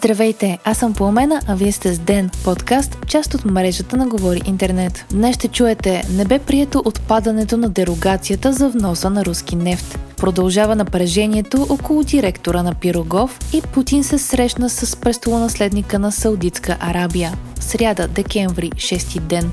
Здравейте, аз съм Пламена, а вие сте с Ден, подкаст, част от мрежата на Говори Интернет. Днес ще чуете, не бе прието отпадането на дерогацията за вноса на руски нефт. Продължава напрежението около директора на Пирогов и Путин се срещна с престолонаследника на Саудитска Арабия. Сряда, декември, 6 ден.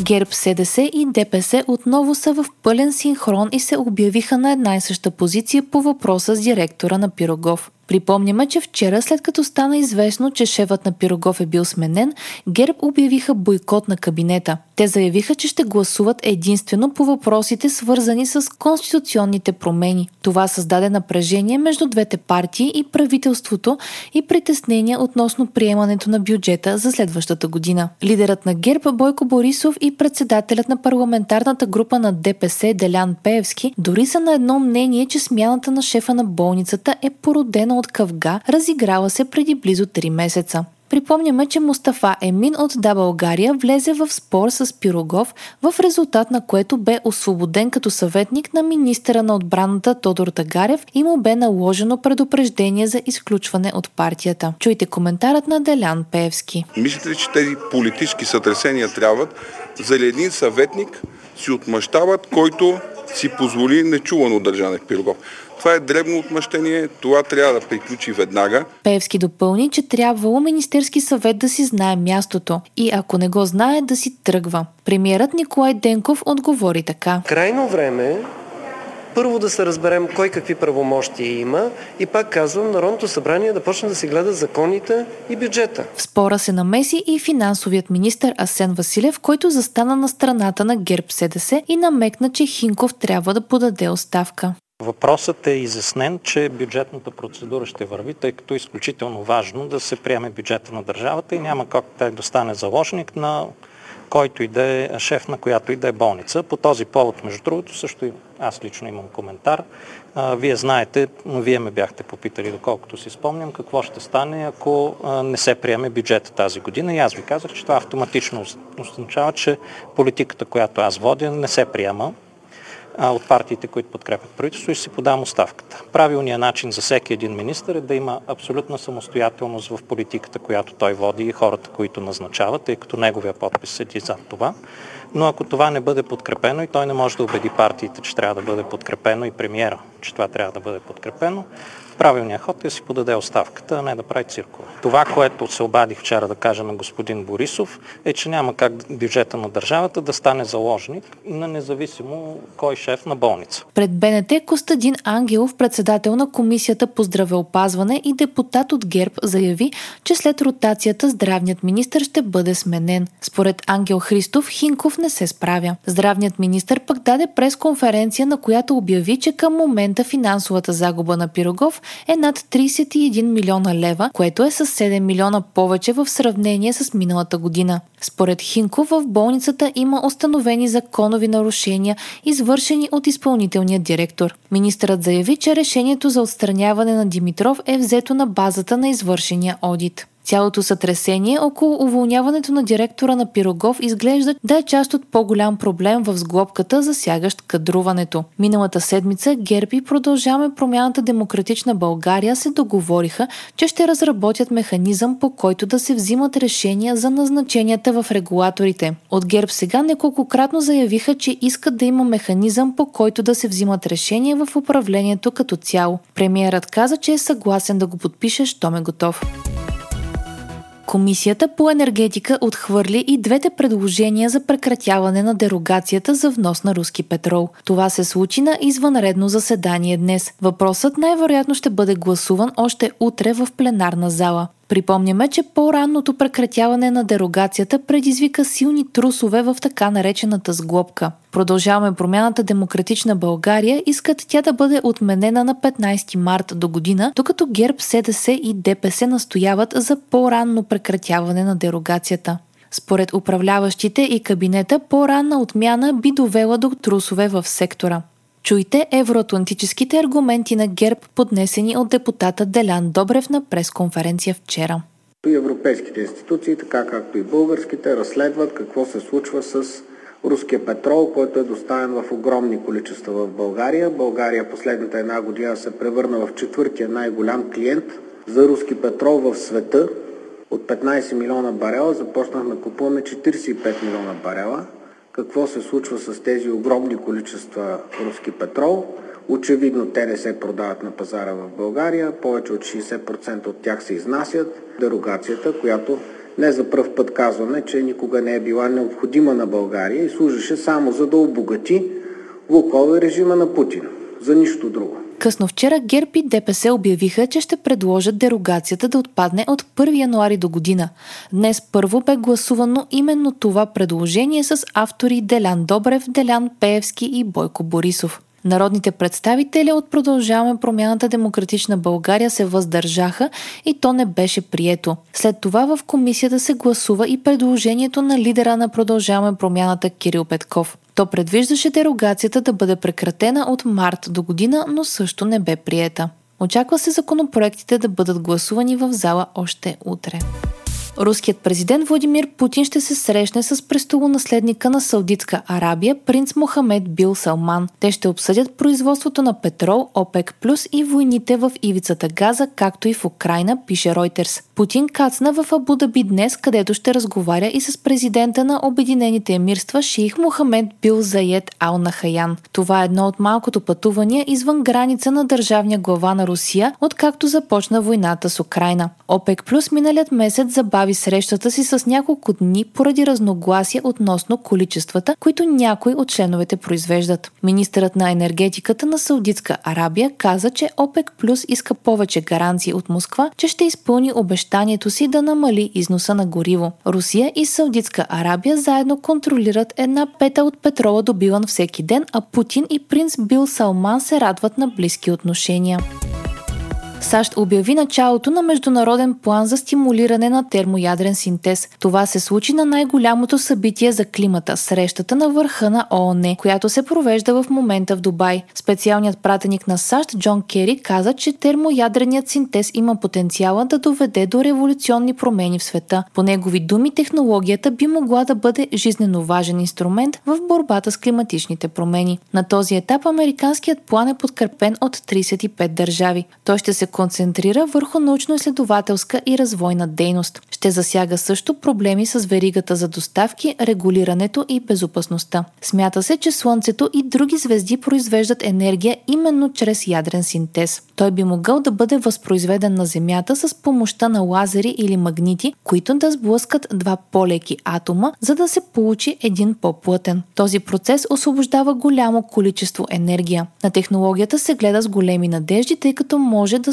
ГЕРБ, СДС и ДПС отново са в пълен синхрон и се обявиха на една и съща позиция по въпроса с директора на Пирогов. Припомняме, че вчера, след като стана известно, че шефът на Пирогов е бил сменен, ГЕРБ обявиха бойкот на кабинета. Те заявиха, че ще гласуват единствено по въпросите, свързани с конституционните промени. Това създаде напрежение между двете партии и правителството и притеснения относно приемането на бюджета за следващата година. Лидерът на ГЕРБ Бойко Борисов и председателят на парламентарната група на ДПС Делян Пеевски дори са на едно мнение, че смяната на шефа на болницата е породена от къвга, разиграла се преди близо 3 месеца. Припомняме, че Мустафа Емин от Да България влезе в спор с Пирогов, в резултат на което бе освободен като съветник на министъра на отбраната Тодор Тагарев и му бе наложено предупреждение за изключване от партията. Чуйте коментарът на Делян Пеевски. Мислите ли, че тези политически сътресения трябват за един съветник си отмъщават, който си позволи нечувано държане в Пирогов? Това е дребно отмъщение, това трябва да приключи веднага. Певски допълни, че трябвало Министерски съвет да си знае мястото и ако не го знае, да си тръгва. Премьерът Николай Денков отговори така. Крайно време първо да се разберем кой какви правомощия има и пак казвам, Народното събрание да почне да си гледа законите и бюджета. В спора се намеси и финансовият министр Асен Василев, който застана на страната на ГЕРБ СДС и намекна, че Хинков трябва да подаде оставка. Въпросът е изяснен, че бюджетната процедура ще върви, тъй като е изключително важно да се приеме бюджета на държавата и няма как да стане заложник на който и да е шеф на която и да е болница. По този повод, между другото, също и аз лично имам коментар. Вие знаете, вие ме бяхте попитали, доколкото си спомням, какво ще стане, ако не се приеме бюджета тази година. И аз ви казах, че това автоматично означава, че политиката, която аз водя, не се приема от партиите, които подкрепят правителство и си подам оставката. Правилният начин за всеки един министр е да има абсолютна самостоятелност в политиката, която той води и хората, които назначават, тъй като неговия подпис седи зад това. Но ако това не бъде подкрепено и той не може да убеди партиите, че трябва да бъде подкрепено и премиера, че това трябва да бъде подкрепено, правилният ход е да си подаде оставката, а не да прави циркове. Това, което се обадих вчера да кажа на господин Борисов, е, че няма как бюджета на държавата да стане заложник на независимо кой шеф на болница. Пред БНТ Костадин Ангелов, председател на Комисията по здравеопазване и депутат от ГЕРБ, заяви, че след ротацията здравният министр ще бъде сменен. Според Ангел Христов, Хинков не се справя. Здравният министр пък даде пресконференция, на която обяви, че към момента финансовата загуба на Пирогов е над 31 милиона лева, което е с 7 милиона повече в сравнение с миналата година. Според Хинков в болницата има установени законови нарушения, извършени от изпълнителния директор. Министърът заяви, че решението за отстраняване на Димитров е взето на базата на извършения одит. Цялото сътресение около уволняването на директора на Пирогов изглежда да е част от по-голям проблем в сглобката, засягащ кадруването. Миналата седмица Герби продължаваме промяната Демократична България се договориха, че ще разработят механизъм по който да се взимат решения за назначенията в регулаторите. От ГЕРБ сега неколкократно заявиха, че искат да има механизъм по който да се взимат решения в управлението като цяло. Премиерът каза, че е съгласен да го подпише, щом е готов. Комисията по енергетика отхвърли и двете предложения за прекратяване на дерогацията за внос на руски петрол. Това се случи на извънредно заседание днес. Въпросът най-вероятно ще бъде гласуван още утре в пленарна зала. Припомняме, че по-ранното прекратяване на дерогацията предизвика силни трусове в така наречената сглобка. Продължаваме промяната Демократична България искат тя да бъде отменена на 15 март до година, докато ГЕРБ, СДС и ДПС настояват за по-ранно прекратяване на дерогацията. Според управляващите и кабинета, по-ранна отмяна би довела до трусове в сектора. Чуйте евроатлантическите аргументи на ГЕРБ, поднесени от депутата Делян Добрев на пресконференция вчера. И европейските институции, така както и българските, разследват какво се случва с руския петрол, който е доставен в огромни количества в България. България последната една година се превърна в четвъртия най-голям клиент за руски петрол в света. От 15 милиона барела започнахме купуваме 45 милиона барела. Какво се случва с тези огромни количества руски петрол? Очевидно те не се продават на пазара в България, повече от 60% от тях се изнасят. Дерогацията, която не за пръв път казваме, че никога не е била необходима на България и служеше само за да обогати Лукол режима на Путин. За нищо друго. Късно вчера ГЕРБ и ДПС обявиха, че ще предложат дерогацията да отпадне от 1 януари до година. Днес първо бе гласувано именно това предложение с автори Делян Добрев, Делян Пеевски и Бойко Борисов. Народните представители от Продължаваме промяната Демократична България се въздържаха и то не беше прието. След това в комисията се гласува и предложението на лидера на Продължаваме промяната Кирил Петков. То предвиждаше дерогацията да бъде прекратена от март до година, но също не бе приета. Очаква се законопроектите да бъдат гласувани в зала още утре. Руският президент Владимир Путин ще се срещне с престолонаследника на Саудитска Арабия, принц Мохамед Бил Салман. Те ще обсъдят производството на петрол, ОПЕК плюс и войните в ивицата Газа, както и в Украина, пише Ройтерс. Путин кацна в Абу Даби днес, където ще разговаря и с президента на Обединените емирства Шейх Мохамед Бил Заед Ал Нахаян. Това е едно от малкото пътувания извън граница на държавния глава на Русия, откакто започна войната с Украина. ОПЕК плюс миналият месец забави срещата си с няколко дни поради разногласия относно количествата, които някои от членовете произвеждат. Министърът на енергетиката на Саудитска Арабия каза, че ОПЕК плюс иска повече гаранции от Москва, че ще изпълни обещанието си да намали износа на гориво. Русия и Саудитска Арабия заедно контролират една пета от петрола добиван всеки ден, а Путин и принц Бил Салман се радват на близки отношения. САЩ обяви началото на международен план за стимулиране на термоядрен синтез. Това се случи на най-голямото събитие за климата – срещата на върха на ООН, която се провежда в момента в Дубай. Специалният пратеник на САЩ Джон Кери каза, че термоядреният синтез има потенциала да доведе до революционни промени в света. По негови думи, технологията би могла да бъде жизненно важен инструмент в борбата с климатичните промени. На този етап американският план е подкрепен от 35 държави. Той ще се концентрира върху научно-изследователска и развойна дейност. Ще засяга също проблеми с веригата за доставки, регулирането и безопасността. Смята се, че Слънцето и други звезди произвеждат енергия именно чрез ядрен синтез. Той би могъл да бъде възпроизведен на Земята с помощта на лазери или магнити, които да сблъскат два по-леки атома, за да се получи един по-плътен. Този процес освобождава голямо количество енергия. На технологията се гледа с големи надежди, тъй като може да